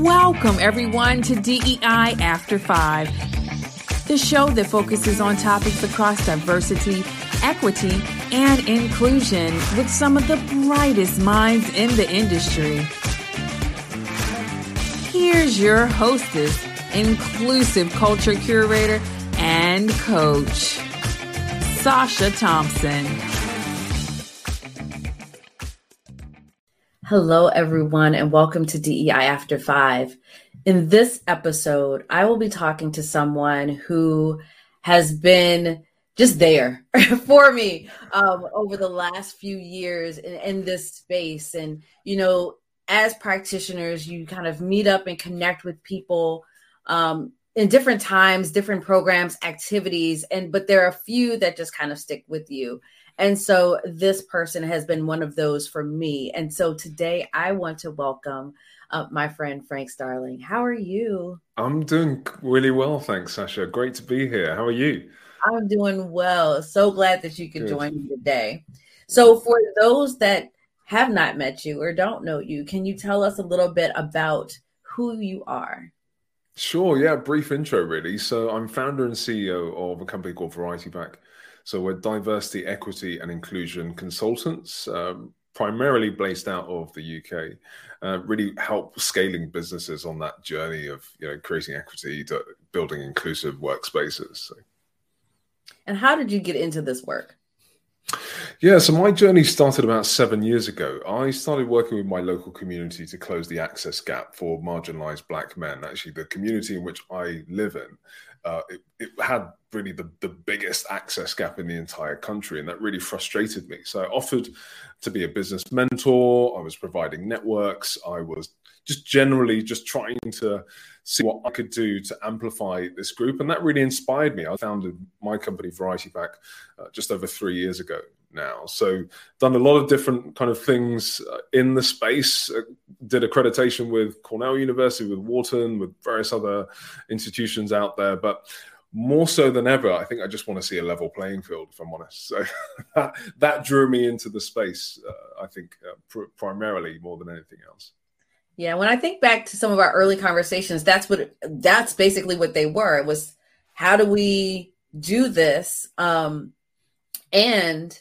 Welcome, everyone, to DEI After Five, the show that focuses on topics across diversity, equity, and inclusion with some of the brightest minds in the industry. Here's your hostess, inclusive culture curator, and coach, Sacha Thompson. Hello, everyone, and welcome to DEI After Five. In this episode, I will be talking to someone who has been just there for me um, over the last few years in, in this space. And, you know, as practitioners, you kind of meet up and connect with people um, in different times, different programs, activities, and but there are a few that just kind of stick with you. And so this person has been one of those for me. And so today I want to welcome uh, my friend Frank Starling. How are you? I'm doing really well, thanks, Sacha. Great to be here. How are you? I'm doing well. So glad that you could Good. join me today. So, for those that have not met you or don't know you, can you tell us a little bit about who you are? Sure. Yeah. Brief intro, really. So, I'm founder and CEO of a company called Variety Pack. So we're diversity, equity, and inclusion consultants, um, primarily based out of the UK. Uh, really help scaling businesses on that journey of you know creating equity, to building inclusive workspaces. So. And how did you get into this work? Yeah, so my journey started about seven years ago. I started working with my local community to close the access gap for marginalized Black men. Actually, the community in which I live in uh, it, it, had really the, the biggest access gap in the entire country, and that really frustrated me. So I offered to be a business mentor. I was providing networks. I was just generally just trying to see what I could do to amplify this group, and that really inspired me. I founded my company Variety Pack uh, just over three years ago now. So done a lot of different kind of things uh, in the space. Uh, did accreditation with Cornell University, with Wharton, with various other institutions out there, but more so than ever, I think I just want to see a level playing field, if I'm honest. So that, that drew me into the space, uh, I think, uh, pr- primarily more than anything else. Yeah, when I think back to some of our early conversations, that's what that's basically what they were. It was how do we do this? Um, and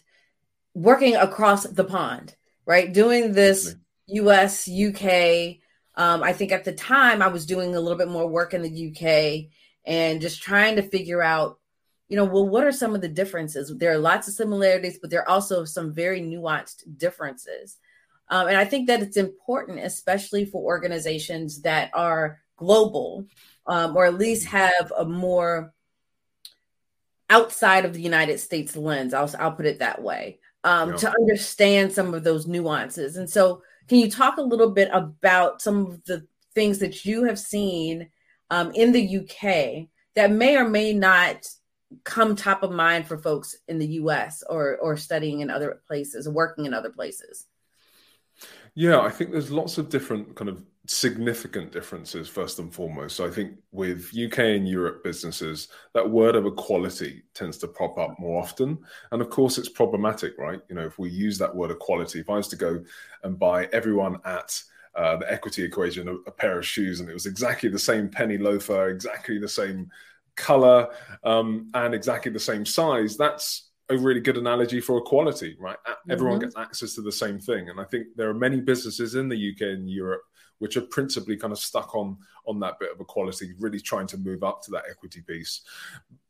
working across the pond, right? Doing this US, UK. Um, I think at the time I was doing a little bit more work in the UK and just trying to figure out, you know, well, what are some of the differences? There are lots of similarities, but there are also some very nuanced differences. Um, and I think that it's important, especially for organizations that are global um, or at least have a more outside of the United States lens. I'll, I'll put it that way um, yeah. to understand some of those nuances. And so, can you talk a little bit about some of the things that you have seen um, in the UK that may or may not come top of mind for folks in the US or or studying in other places, working in other places? Yeah, I think there's lots of different kind of significant differences first and foremost. So I think with UK and Europe businesses, that word of equality tends to pop up more often. And of course, it's problematic, right? You know, if we use that word equality, if I was to go and buy everyone at uh, the equity equation a, a, pair of shoes and it was exactly the same penny loafer, exactly the same color, um, and exactly the same size, that's a really good analogy for equality, right? Everyone mm-hmm. gets access to the same thing. And I think there are many businesses in the UK and Europe which are principally kind of stuck on on that bit of equality, really trying to move up to that equity piece.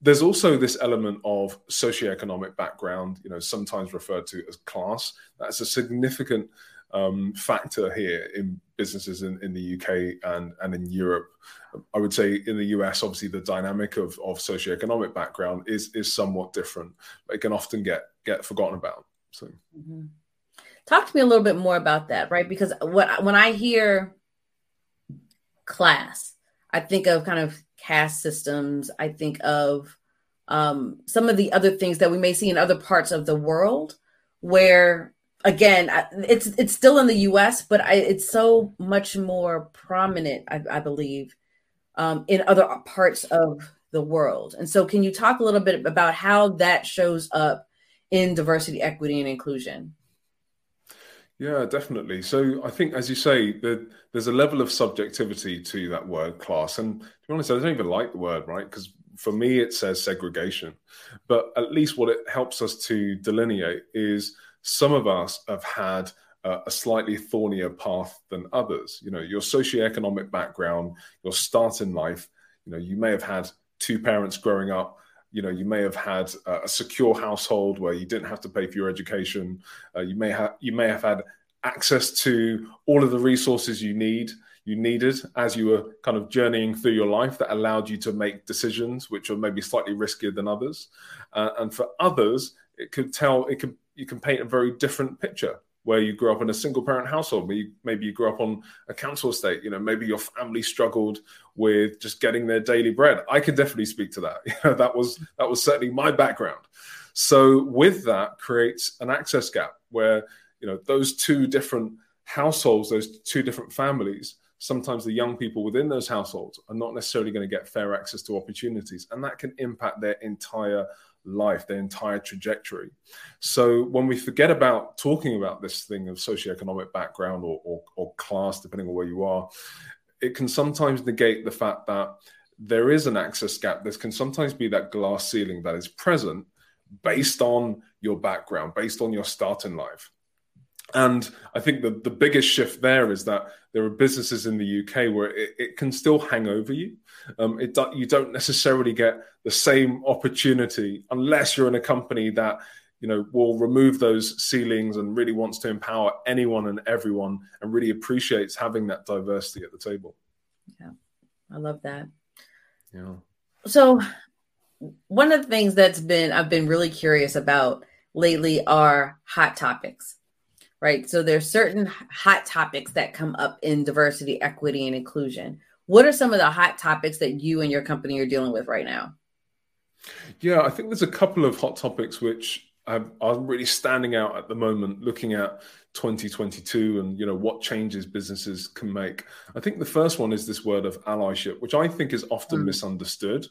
There's also this element of socioeconomic background, you know, sometimes referred to as class. That's a significant um, factor here in businesses in, in the UK and, and in Europe. I would say in the US, obviously the dynamic of, of socioeconomic background is is somewhat different. It can often get get forgotten about. So mm-hmm. talk to me a little bit more about that, right? Because what when I hear class. I think of kind of caste systems. I think of um, some of the other things that we may see in other parts of the world, where again, it's it's still in the U.S., but I, it's so much more prominent, I, I believe, um, in other parts of the world. And so, can you talk a little bit about how that shows up in diversity, equity, and inclusion? Yeah, definitely. So I think, as you say, the, there's a level of subjectivity to that word class. And to be honest, I don't even like the word, right? Because for me, it says segregation. But at least what it helps us to delineate is some of us have had uh, a slightly thornier path than others. You know, your socioeconomic background, your start in life, you know, you may have had two parents growing up. You know you may have had a secure household where you didn't have to pay for your education. Uh, you may have you may have had access to all of the resources you need you needed as you were kind of journeying through your life that allowed you to make decisions which are maybe slightly riskier than others. Uh, and for others it could tell it could you can paint a very different picture where you grew up in a single parent household, maybe, maybe you grew up on a council estate, you know, maybe your family struggled with just getting their daily bread. I could definitely speak to that. You know, that was that was certainly my background. So with that creates an access gap where, you know, those two different households, those two different families, sometimes the young people within those households are not necessarily going to get fair access to opportunities and that can impact their entire life, their entire trajectory. So when we forget about talking about this thing of socioeconomic background or, or, or class, depending on where you are, it can sometimes negate the fact that there is an access gap. There can sometimes be that glass ceiling that is present based on your background, based on your start in life. And I think the, the biggest shift there is that there are businesses in the UK where it, it can still hang over you. Um, it you don't necessarily get the same opportunity unless you're in a company that you know will remove those ceilings and really wants to empower anyone and everyone and really appreciates having that diversity at the table. Yeah, I love that. Yeah. So one of the things that's been I've been really curious about lately are hot topics right? So there's certain hot topics that come up in diversity, equity, and inclusion. What are some of the hot topics that you and your company are dealing with right now? Yeah, I think there's a couple of hot topics which are really standing out at the moment, looking at 2022 and you know what changes businesses can make. I think the first one is this word of allyship, which I think is often mm. misunderstood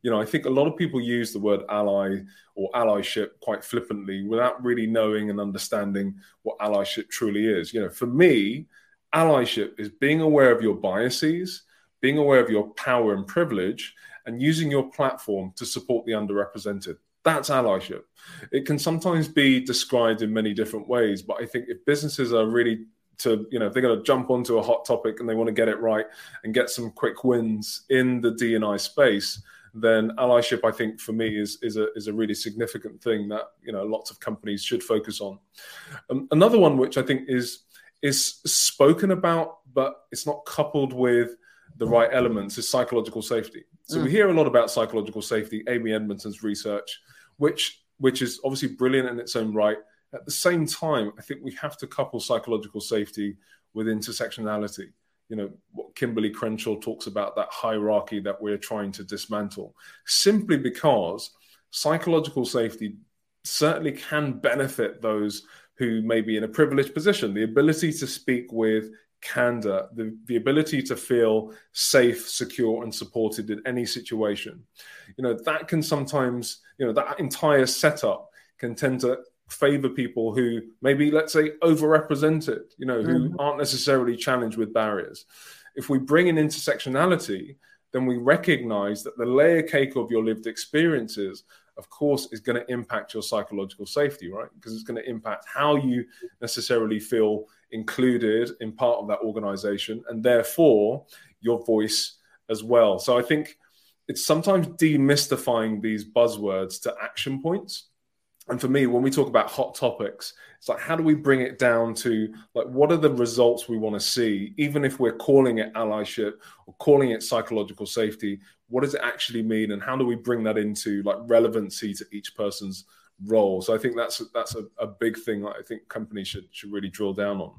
you know, I think a lot of people use the word ally or allyship quite flippantly without really knowing and understanding what allyship truly is. You know, for me, allyship is being aware of your biases, being aware of your power and privilege, and using your platform to support the underrepresented. That's allyship. It can sometimes be described in many different ways, but I think if businesses are really to you know if they're going to jump onto a hot topic and they want to get it right and get some quick wins in the D&I space, then allyship, I think, for me is is a is a really significant thing that you know lots of companies should focus on. Um, another one which I think is is spoken about, but it's not coupled with the right elements is psychological safety. So mm. we hear a lot about psychological safety, Amy Edmondson's research, which which is obviously brilliant in its own right. At the same time, I think we have to couple psychological safety with intersectionality you know what Kimberlé Crenshaw talks about that hierarchy that we're trying to dismantle simply because psychological safety certainly can benefit those who may be in a privileged position. The ability to speak with candor the, the ability to feel safe secure and supported in any situation. You know that can sometimes you know that entire setup can tend to favor people who maybe let's say overrepresented you know who mm-hmm. aren't necessarily challenged with barriers. If we bring in intersectionality then we recognize that the layer cake of your lived experiences of course is going to impact your psychological safety right? Because it's going to impact how you necessarily feel included in part of that organization and therefore your voice as well. So i think it's sometimes demystifying these buzzwords to action points and for me when we talk about hot topics it's like how do we bring it down to like what are the results we want to see? Even if we're calling it allyship or calling it psychological safety what does it actually mean? And how do we bring that into like relevancy to each person's role? So i think that's that's a, a big thing i think companies should should really drill down on.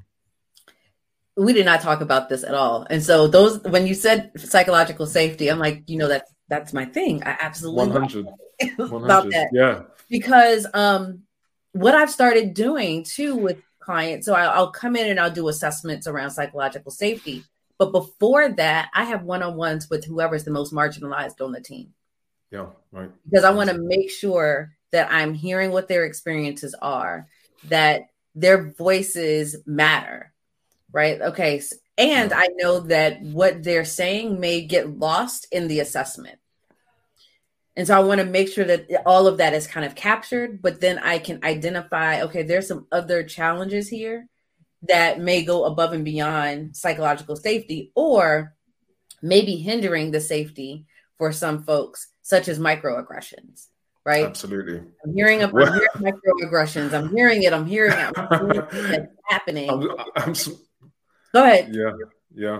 We did not talk about this at all. And so those when you said psychological safety i'm like you know that's that's my thing i absolutely 100, 100 about that yeah because um, what I've started doing too with clients, so I'll, I'll come in and I'll do assessments around psychological safety. But before that, I have one on ones with whoever's the most marginalized on the team. Yeah, right. Because I want to make sure that I'm hearing what their experiences are, that their voices matter, right? Okay. And I know that what they're saying may get lost in the assessment. And so I want to make sure that all of that is kind of captured, but then I can identify okay, there's some other challenges here that may go above and beyond psychological safety or maybe hindering the safety for some folks, such as microaggressions, right? Absolutely. I'm hearing, I'm hearing microaggressions. I'm hearing it. I'm hearing it. I'm hearing it happening. I'm, I'm, Go ahead. Yeah. Yeah.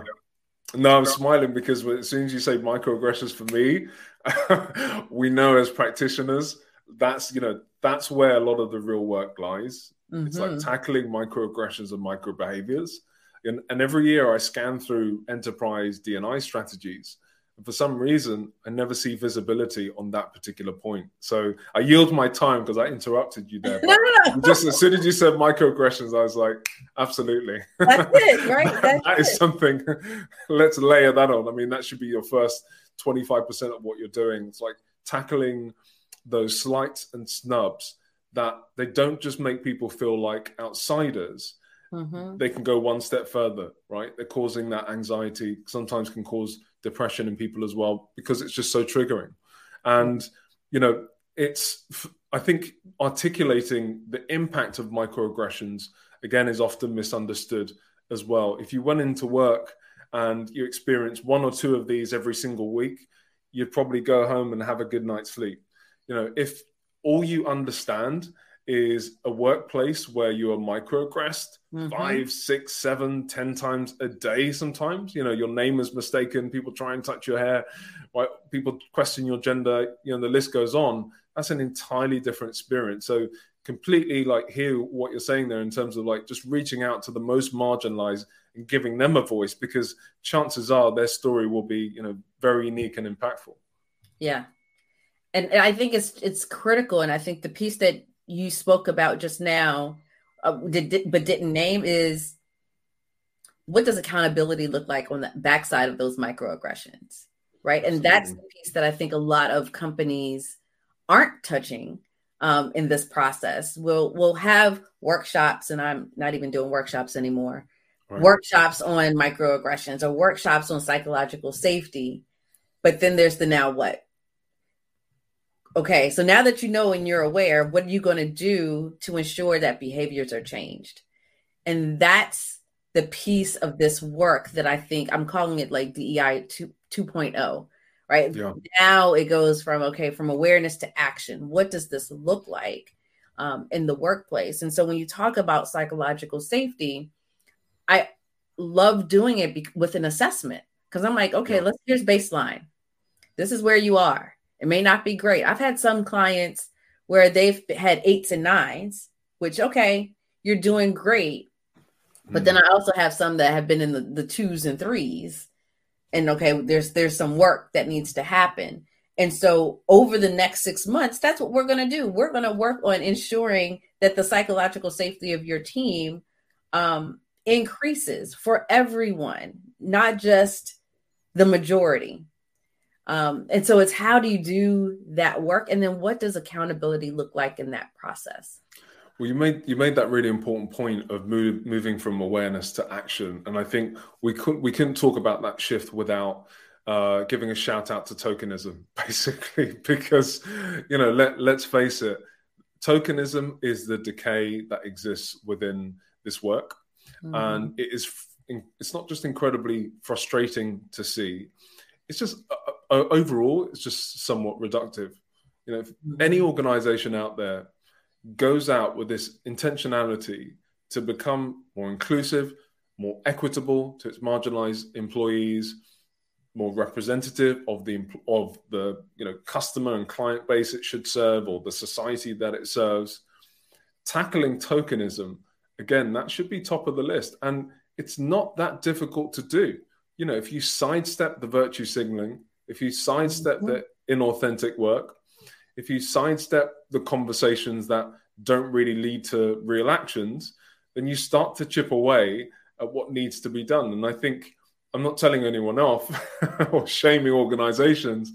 No, I'm smiling because as soon as you say microaggressions for me, we know as practitioners that's you know that's where a lot of the real work lies. Mm-hmm. It's like mm-hmm. tackling microaggressions and microbehaviors. And, and every year I scan through enterprise D&I strategies. For some reason, I never see visibility on that particular point. So I yield my time because I interrupted you there. no, no, no. Just as soon as you said microaggressions, I was like, absolutely. That's it, right? That's that is something. Let's layer that on. I mean, that should be your first 25% of what you're doing. It's like tackling those slights and snubs that they don't just make people feel like outsiders. Mm-hmm. They can go one step further, right? They're causing that anxiety, sometimes can cause depression in people as well because it's just so triggering. And, you know, it's, I think, articulating the impact of microaggressions, again, is often misunderstood as well. If you went into work and you experience one or two of these every single week, you'd probably go home and have a good night's sleep. You know, if all you understand is a workplace where you are microaggressed mm-hmm. five, six, seven, ten times a day. Sometimes, you know, your name is mistaken. People try and touch your hair. Right? People question your gender. You know, the list goes on. That's an entirely different experience. So, completely like hear what you're saying there in terms of like just reaching out to the most marginalized and giving them a voice because chances are their story will be you know very unique and impactful yeah and, and i think it's it's critical and i think the piece that you spoke about just now uh, did, but didn't name is what does accountability look like on the backside of those microaggressions right and that's the piece that i think a lot of companies aren't touching um, in this process we'll we'll have workshops and i'm not even doing workshops anymore right. workshops on microaggressions or workshops on psychological safety. But then there's the now what? Okay, so now that you know and you're aware, what are you going to do to ensure that behaviors are changed? And that's the piece of this work that I think I'm calling it like DEI 2, 2.0, right? Yeah. Now it goes from, okay, from awareness to action. What does this look like um, in the workplace? And so when you talk about psychological safety, I love doing it be- with an assessment because I'm like, okay, yeah. let's here's baseline. This is where you are. It may not be great. I've had some clients where they've had eights and nines, which okay, you're doing great. But mm then I also have some that have been in the, the twos and threes. And okay, there's there's some work that needs to happen. And so over the next six months, that's what we're gonna do. We're gonna work on ensuring that the psychological safety of your team um, increases for everyone, not just the majority. Um, and so it's how do you do that work? And then what does accountability look like in that process? Well, you made you made that really important point of move, moving from awareness to action, and I think we couldn't we couldn't talk about that shift without uh, giving a shout out to tokenism, basically, because you know let let's face it, tokenism is the decay that exists within this work mm-hmm. and it is it's not just incredibly frustrating to see it's just uh, uh, overall it's just somewhat reductive you know if mm-hmm. any organization out there goes out with this intentionality to become more inclusive more equitable to its marginalized employees more representative of the of the you know customer and client base it should serve or the society that it serves tackling tokenism again, that should be top of the list. And it's not that difficult to do. You know, if you sidestep the virtue signaling, if you sidestep mm-hmm. the inauthentic work, if you sidestep the conversations that don't really lead to real actions, then you start to chip away at what needs to be done. And I think I'm not telling anyone off or shaming organizations,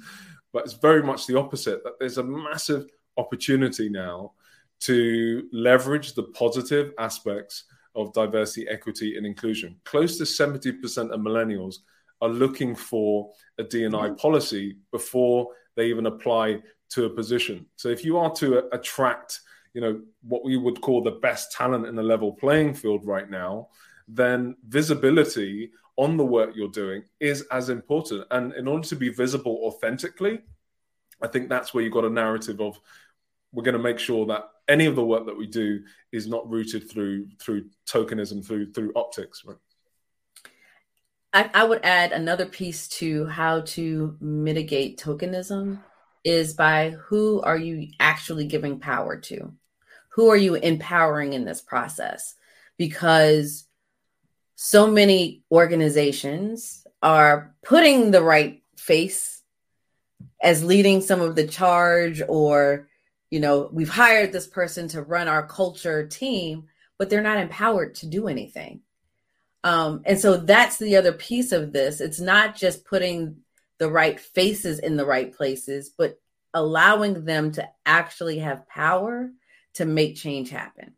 but it's very much the opposite that there's a massive opportunity now to leverage the positive aspects of diversity, equity, and inclusion. Close to 70% of millennials are looking for a D&I mm-hmm. policy before they even apply to a position. So if you are to attract, you know, what we would call the best talent in the level playing field right now, then visibility on the work you're doing is as important. And in order to be visible authentically, I think that's where you've got a narrative of we're going to make sure that any of the work that we do is not rooted through through tokenism through through optics right I, I would add another piece to how to mitigate tokenism is by who are you actually giving power to who are you empowering in this process because so many organizations are putting the right face as leading some of the charge or you know, we've hired this person to run our culture team, but they're not empowered to do anything. Um, and so that's the other piece of this. It's not just putting the right faces in the right places, but allowing them to actually have power to make change happen.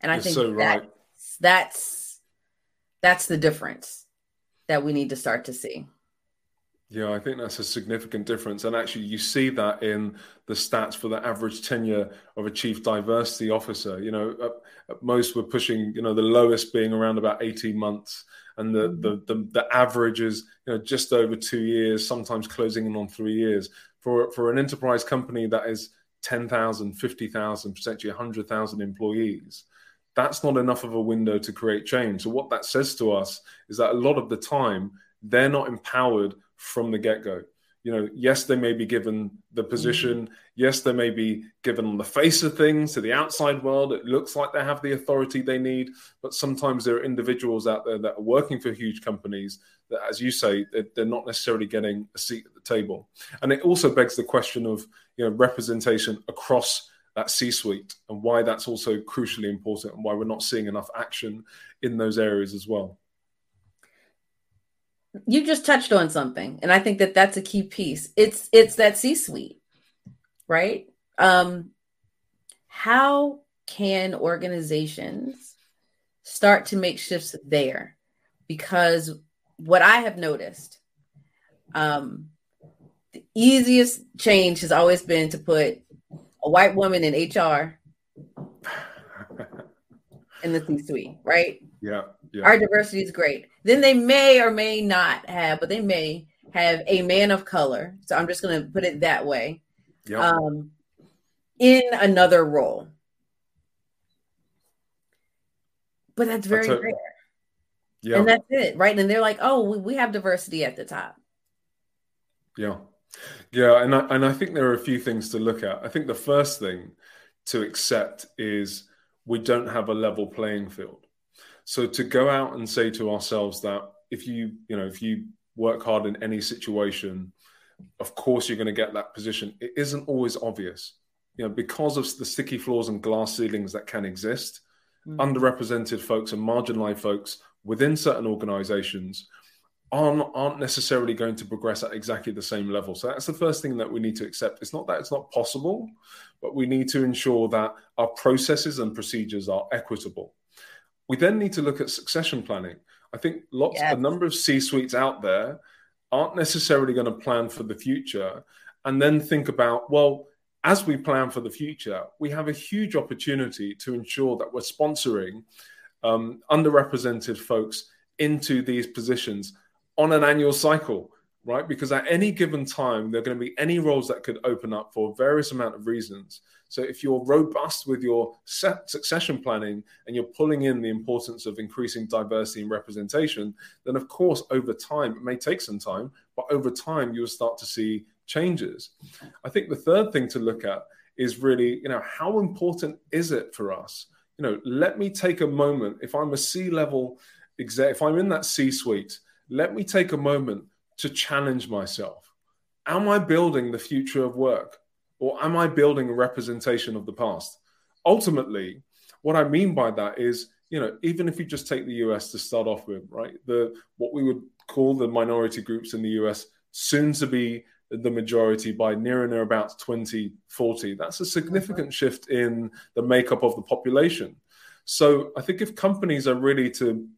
And I You're think so right. that's, that's that's the difference that we need to start to see. Yeah, I think that's a significant difference. And actually, you see that in the stats for the average tenure of a chief diversity officer. You know, at, at most we're pushing, you know, the lowest being around about 18 months. And the, mm-hmm. the, the, the average is, you know, just over two years, sometimes closing in on three years. For, for an enterprise company that is 10,000, 50,000, potentially 100,000 employees, that's not enough of a window to create change. So, what that says to us is that a lot of the time, they're not empowered from the get go. You know, yes, they may be given the mm. position. Yes, they may be given on the face of things to the outside world. It looks like they have the authority they need, but sometimes there are individuals out there that are working for huge companies that, as you say, they're not necessarily getting a seat at the table. And it also begs the question of you know representation across that C-suite and why that's also crucially important and why we're not seeing enough action in those areas as well you just touched on something and i think that that's a key piece. It's it's that c suite right? Um how can organizations start to make shifts there? Because what i have noticed um the easiest change has always been to put a white woman in hr in the c suite right? Yeah yeah. Our diversity is great. Then they may or may not have, but they may have a man of color. So I'm just going to put it that way. Yep. Um, in another role. But that's very that's rare. Yeah. And that's it, right? And they're like, oh, we, we have diversity at the top. Yeah. Yeah. And I, and I think there are a few things to look at. I think the first thing to accept is we don't have a level playing field. So to go out and say to ourselves that if you, you know, if you work hard in any situation, of course you're going to get that position. It isn't always obvious, you know, because of the sticky floors and glass ceilings that can exist. Mm. Underrepresented folks and marginalized folks within certain organizations aren't, aren't necessarily going to progress at exactly the same level. So that's the first thing that we need to accept. It's not that it's not possible, but we need to ensure that our processes and procedures are equitable. We then need to look at succession planning. I think lots, yes. a number of C suites out there aren't necessarily going to plan for the future and then think about, well, as we plan for the future, we have a huge opportunity to ensure that we're sponsoring um, underrepresented folks into these positions on an annual cycle, right? Because at any given time, there are going to be any roles that could open up for various amount of reasons. So if you're robust with your succession planning and you're pulling in the importance of increasing diversity and representation, then of course over time it may take some time, but over time you'll start to see changes. I think the third thing to look at is really, you know, how important is it for us? You know, let me take a moment. If I'm a C level exec, if I'm in that C suite, let me take a moment to challenge myself. Am I building the future of work? Or am I building a representation of the past? Ultimately, what I mean by that is, you know, even if you just take the US to start off with, right, the what we would call the minority groups in the US, soon to be the majority by near and near about 2040. That's a significant shift in the makeup of the population. So I think if companies are really to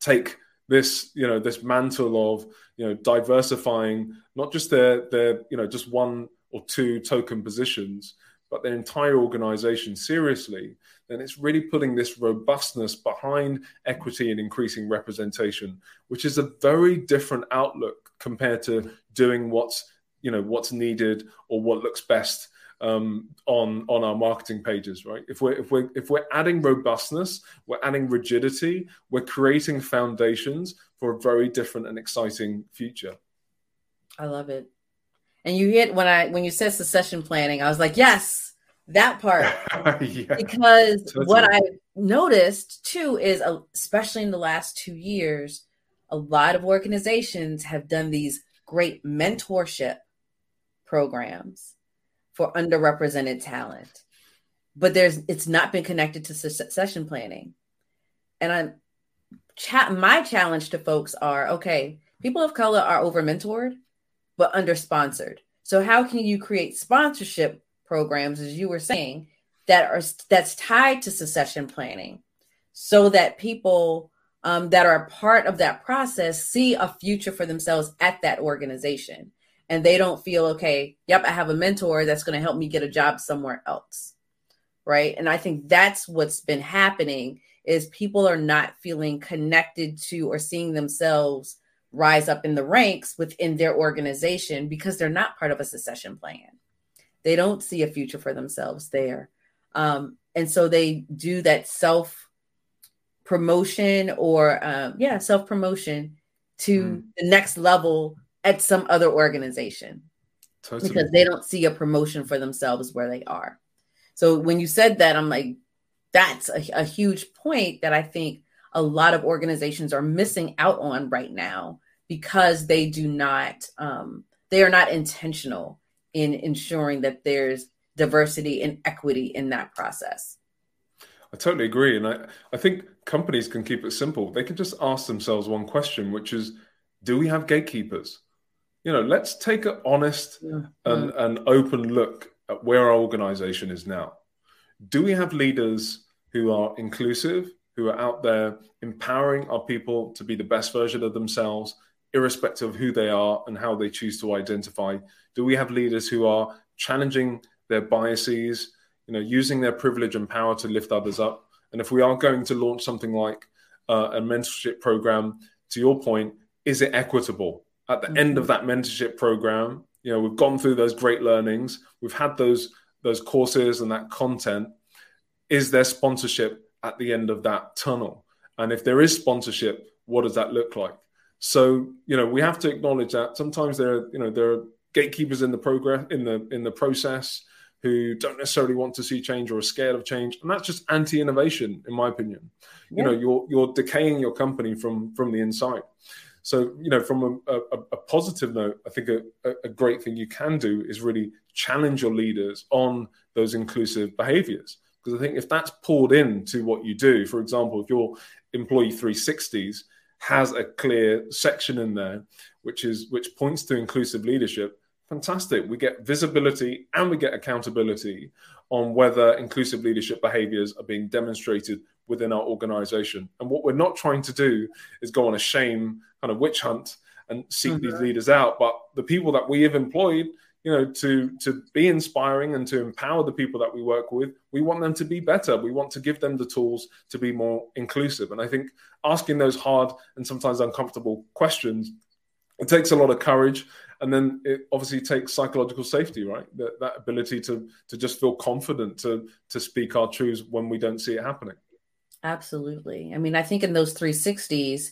take this, you know, this mantle of, you know, diversifying not just their their, you know, just one or two token positions, but their entire organization seriously, then it's really putting this robustness behind equity and increasing representation, which is a very different outlook compared to doing what's you know what's needed or what looks best um, on on our marketing pages, right? If we're if we're if we're adding robustness, we're adding rigidity, we're creating foundations for a very different and exciting future. I love it. And you hit when I when you said succession planning, I was like, yes, that part. yeah, because totally. what I noticed too is, uh, especially in the last two years, a lot of organizations have done these great mentorship programs for underrepresented talent, but there's it's not been connected to succession planning. And I'm chat my challenge to folks are okay, people of color are over mentored, but under sponsored. So how can you create sponsorship programs, as you were saying, that are that's tied to succession planning, so that people um, that are part of that process see a future for themselves at that organization, and they don't feel okay. Yep, I have a mentor that's going to help me get a job somewhere else, right? And I think that's what's been happening is people are not feeling connected to or seeing themselves rise up in the ranks within their organization because they're not part of a succession plan. They don't see a future for themselves there. Um, and so they do that self promotion or, um, yeah, self promotion to mm. the next level at some other organization totally. because they don't see a promotion for themselves where they are. So when you said that, I'm like, that's a, a huge point that I think a lot of organizations are missing out on right now because they do not um, they are not intentional in ensuring that there's diversity and equity in that process i totally agree and i, I think companies can keep it simple they can just ask themselves one question which is do we have gatekeepers you know let's take an honest yeah. and an open look at where our organization is now do we have leaders who are inclusive who are out there empowering our people to be the best version of themselves, irrespective of who they are and how they choose to identify? Do we have leaders who are challenging their biases, you know, using their privilege and power to lift others up? And if we are going to launch something like uh, a mentorship program, to your point, is it equitable? At the mm-hmm. end of that mentorship program, you know, we've gone through those great learnings, we've had those those courses and that content. Is there sponsorship at the end of that tunnel? And if there is sponsorship, what does that look like? So you know we have to acknowledge that sometimes there are you know there are gatekeepers in the progress in the in the process who don't necessarily want to see change or are scared of change, and that's just anti-innovation, in my opinion. Yeah. You know, you're you're decaying your company from from the inside. So, you know, from a, a, a positive note, I think a, a, great thing you can do is really challenge your leaders on those inclusive behaviors. Because I think if that's poured into what you do, for example, if your employee 360s has a clear section in there which is which points to inclusive leadership, fantastic. We get visibility and we get accountability on whether inclusive leadership behaviors are being demonstrated within our organization. And what we're not trying to do is go on a shame kind of witch hunt and seek mm-hmm. these leaders out. But the people that we have employed you know to to be inspiring and to empower the people that we work with we want them to be better. We want to give them the tools to be more inclusive. And i think asking those hard and sometimes uncomfortable questions it takes a lot of courage. And then it obviously takes psychological safety right? That, that ability to to just feel confident to to speak our truths when we don't see it happening. Absolutely. I mean i think in those 360s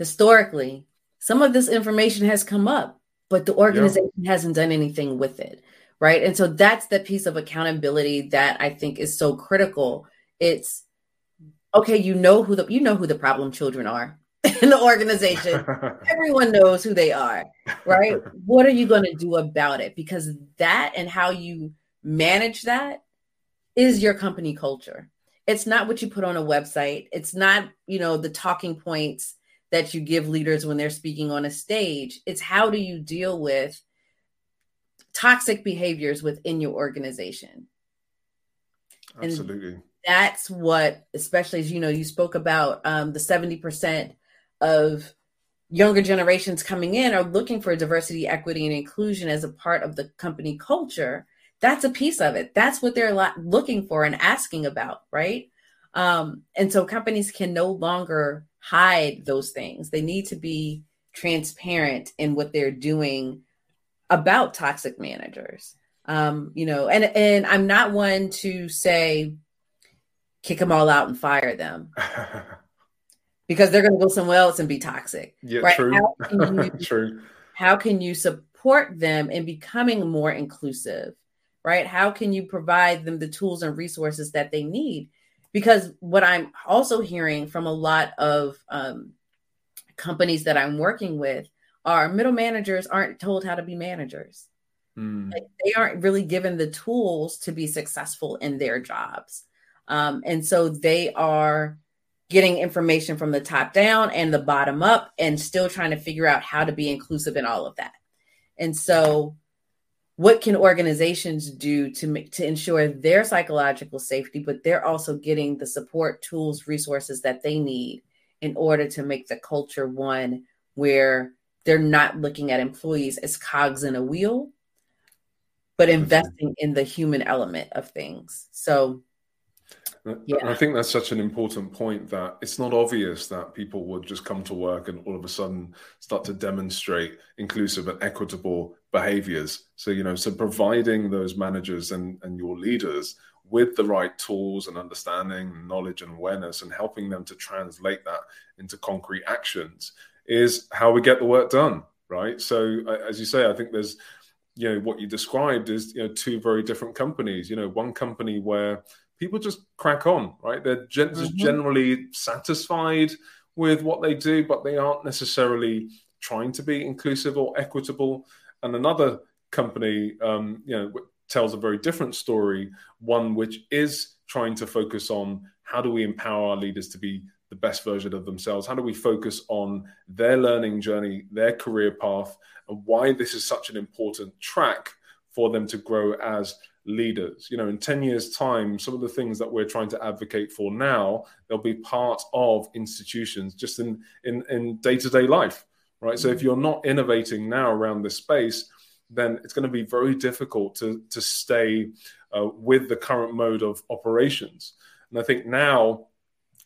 historically some of this information has come up but the organization yeah. hasn't done anything with it right? And so that's the piece of accountability that i think is so critical. It's okay you know who the you know who the problem children are in the organization. Everyone knows who they are right? What are you going to do about it? Because that and how you manage that is your company culture. It's not what you put on a website. It's not you know the talking points that you give leaders when they're speaking on a stage. It's how do you deal with toxic behaviors within your organization? Absolutely. And that's what, especially as you know, you spoke about um, the 70% of younger generations coming in are looking for diversity, equity, and inclusion as a part of the company culture. That's a piece of it. That's what they're looking for and asking about, right? Um, and so companies can no longer hide those things. They need to be transparent in what they're doing about toxic managers. Um, you know, and and I'm not one to say kick them all out and fire them. because they're going to go somewhere else and be toxic. Yeah, right? true. How can you, true. How can you support them in becoming more inclusive? Right? How can you provide them the tools and resources that they need? Because what I'm also hearing from a lot of um, companies that I'm working with are middle managers aren't told how to be managers. Mm. Like they aren't really given the tools to be successful in their jobs. Um, and so they are getting information from the top down and the bottom up and still trying to figure out how to be inclusive in all of that. And so what can organizations do to make to ensure their psychological safety but they're also getting the support tools resources that they need in order to make the culture one where they're not looking at employees as cogs in a wheel but investing in the human element of things. So yeah. I think that's such an important point that it's not obvious that people would just come to work and all of a sudden start to demonstrate inclusive and equitable behaviors. So, you know, so providing those managers and, and your leaders with the right tools and understanding, knowledge and awareness, and helping them to translate that into concrete actions is how we get the work done, right? So, as you say, I think there's, you know, what you described is, you know, two very different companies. You know, one company where people just crack on, right? They're gen- mm-hmm. generally satisfied with what they do, but they aren't necessarily trying to be inclusive or equitable. And another company, um, you know, tells a very different story, one which is trying to focus on how do we empower our leaders to be the best version of themselves? How do we focus on their learning journey, their career path, and why this is such an important track for them to grow as leaders. You know, in 10 years' time, some of the things that we're trying to advocate for now, they'll be part of institutions just in in, in day-to-day life. Right. So if mm-hmm. you're not innovating now around this space, then it's going to be very difficult to to stay uh, with the current mode of operations. And I think now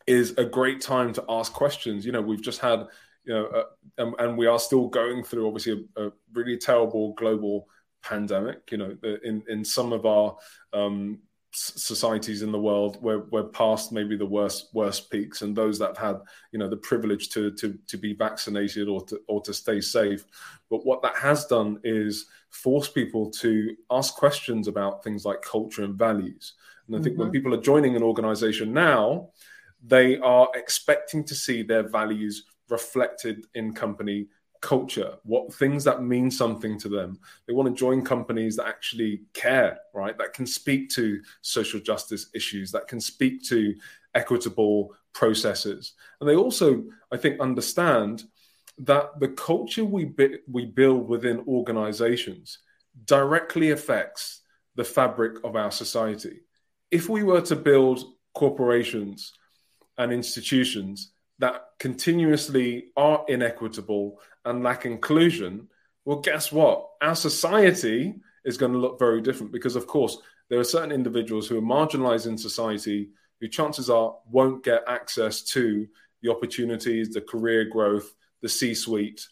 is a great time to ask questions. You know, we've just had, you know, uh, and, and, we are still going through obviously a, a really terrible global pandemic. You know, in in some of our um, societies in the world, we're we're past maybe the worst worst peaks, and those that have had you know the privilege to to to be vaccinated or to or to stay safe. But what that has done is force people to ask questions about things like culture and values. And I think mm-hmm. when people are joining an organization now, they are expecting to see their values reflected in company culture, what things that mean something to them. They want to join companies that actually care, right? That can speak to social justice issues, that can speak to equitable processes. And they also, I think, understand that the culture we bi- we build within organizations directly affects the fabric of our society. If we were to build corporations and institutions that continuously are inequitable and lack inclusion, well, guess what? Our society is going to look very different because, of course, there are certain individuals who are marginalized in society who chances are won't get access to the opportunities, the career growth, the C suite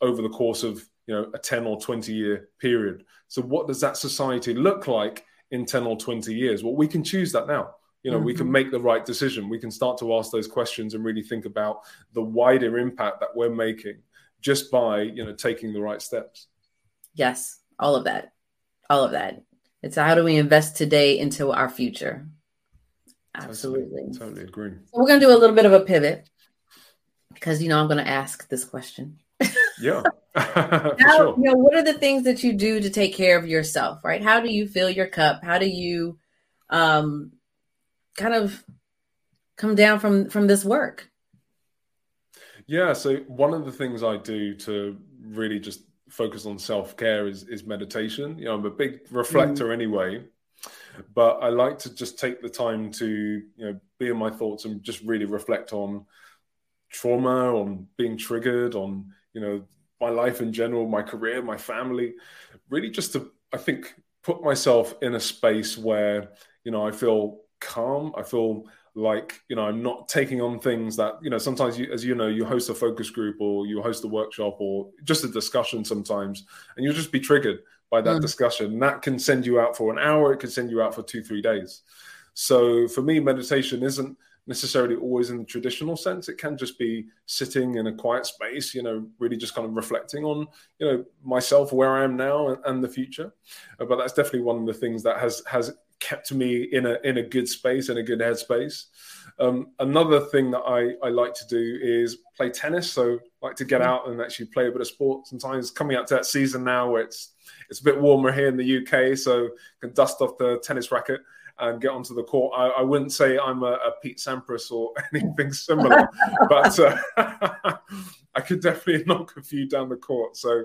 over the course of you know a 10 or 20 year period. So what does that society look like in 10 or 20 years? Well, we can choose that now you know mm-hmm. we can mm-hmm. make the right decision. We can start to ask those questions and really think about the wider impact that we're making just by you know taking the right steps. Yes all of that. All of that. It's how do we invest today into our future? Absolutely. totally, totally agree. So we're going to do a little bit of a pivot because you know i'm going to ask this question. Yeah. How, sure. you know what are the things that you do to take care of yourself right? How do you fill your cup? How do you um kind of come down from from this work Yeah, so one of the things I do to really just focus on self care is is meditation. You know, I'm a big reflector mm. anyway, but I like to just take the time to you know be in my thoughts and just really reflect on trauma, on being triggered, on you know my life in general, my career, my family. Really, just to I think put myself in a space where you know I feel calm. I feel like you know i'm not taking on things that you know sometimes you as you know you host a focus group or you host a workshop or just a discussion sometimes and you'll just be triggered by that mm. discussion and that can send you out for an hour it can send you out for two three days so for me meditation isn't necessarily always in the traditional sense it can just be sitting in a quiet space you know really just kind of reflecting on you know myself where i am now and, and the future uh, but that's definitely one of the things that has has kept me in a in a good space in a good headspace. Um, another thing that I, I like to do is play tennis. So I like to get mm. out and actually play a bit of sport. Sometimes coming up to that season now where it's it's a bit warmer here in the UK, so can dust off the tennis racket and get onto the court. I, I wouldn't say I'm a, a, Pete Sampras or anything similar, but uh, I could definitely knock a few down the court. So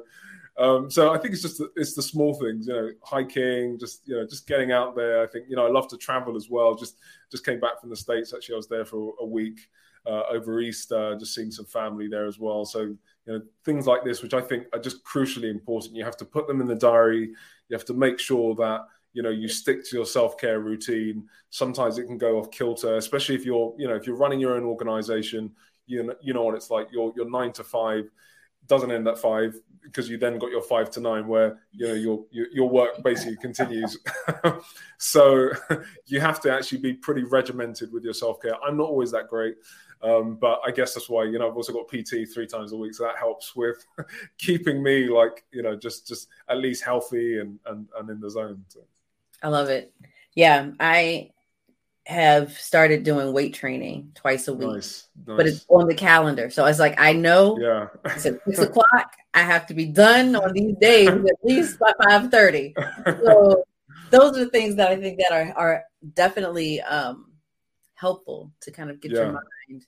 um, so I think it's just the, it's the small things, you know, hiking, just you know, just getting out there. I think you know I love to travel as well. Just just came back from the states. Actually, I was there for a week uh, over Easter, just seeing some family there as well. So you know, things like this, which I think are just crucially important. You have to put them in the diary. You have to make sure that you know you stick to your self-care routine sometimes it can go off kilter especially if you're you know if you're running your own organization you know, you know what it's like you're you're nine to five doesn't end at five because you then got your five to nine where you know your your, your work basically continues. So you have to actually be pretty regimented with your self-care. I'm not always that great um, but i guess that's why you know i've also got pt three times a week so that helps with keeping me like you know just just at least healthy and and, and in the zone so. i love it. Yeah i have started doing weight training twice a week, nice, nice. but it's on the calendar. So it's like I know yeah. it's at six o'clock. I have to be done on these days at least by five thirty. So those are the things that I think that are are definitely um, helpful to kind of get yeah. your mind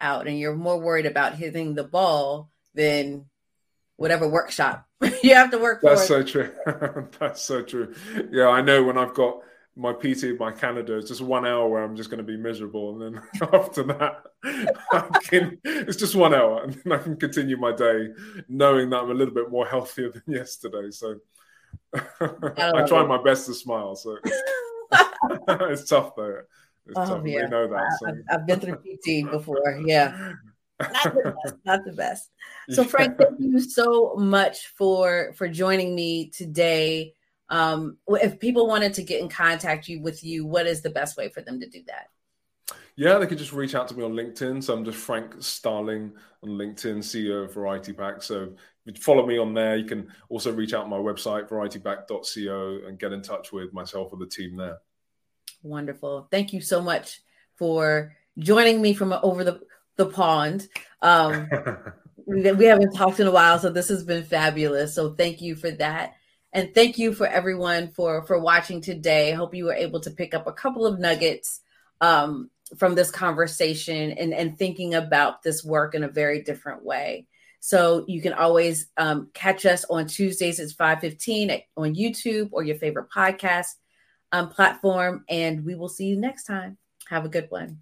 out, and you're more worried about hitting the ball than whatever workshop you have to work That's for. That's so true. That's so true. Yeah, I know when I've got my PT, my Canada is just one hour where I'm just going to be miserable, and then after that, can, it's just one hour, and then I can continue my day knowing that I'm a little bit more healthier than yesterday. So I try oh. my best to smile. So it's tough though. It's oh, tough. Yeah. We know that. So. I've been through PT before. Yeah. Not the best. Not the best. So Frank, thank you so much for for joining me today um, if people wanted to get in contact you with you, what is the best way for them to do that? Yeah, they could just reach out to me on LinkedIn. So I'm just Frank Starling on LinkedIn, CEO of Variety Pack. So follow me on there. You can also reach out on my website, varietypack.co, and get in touch with myself or the team there. Wonderful. Thank you so much for joining me from over the, the pond. Um, we haven't talked in a while, so this has been fabulous. So thank you for that. And thank you for everyone for for watching today. I hope you were able to pick up a couple of nuggets um, from this conversation and, and thinking about this work in a very different way. So you can always um, catch us on Tuesdays at 5.15 on YouTube or your favorite podcast um, platform. And we will see you next time. Have a good one.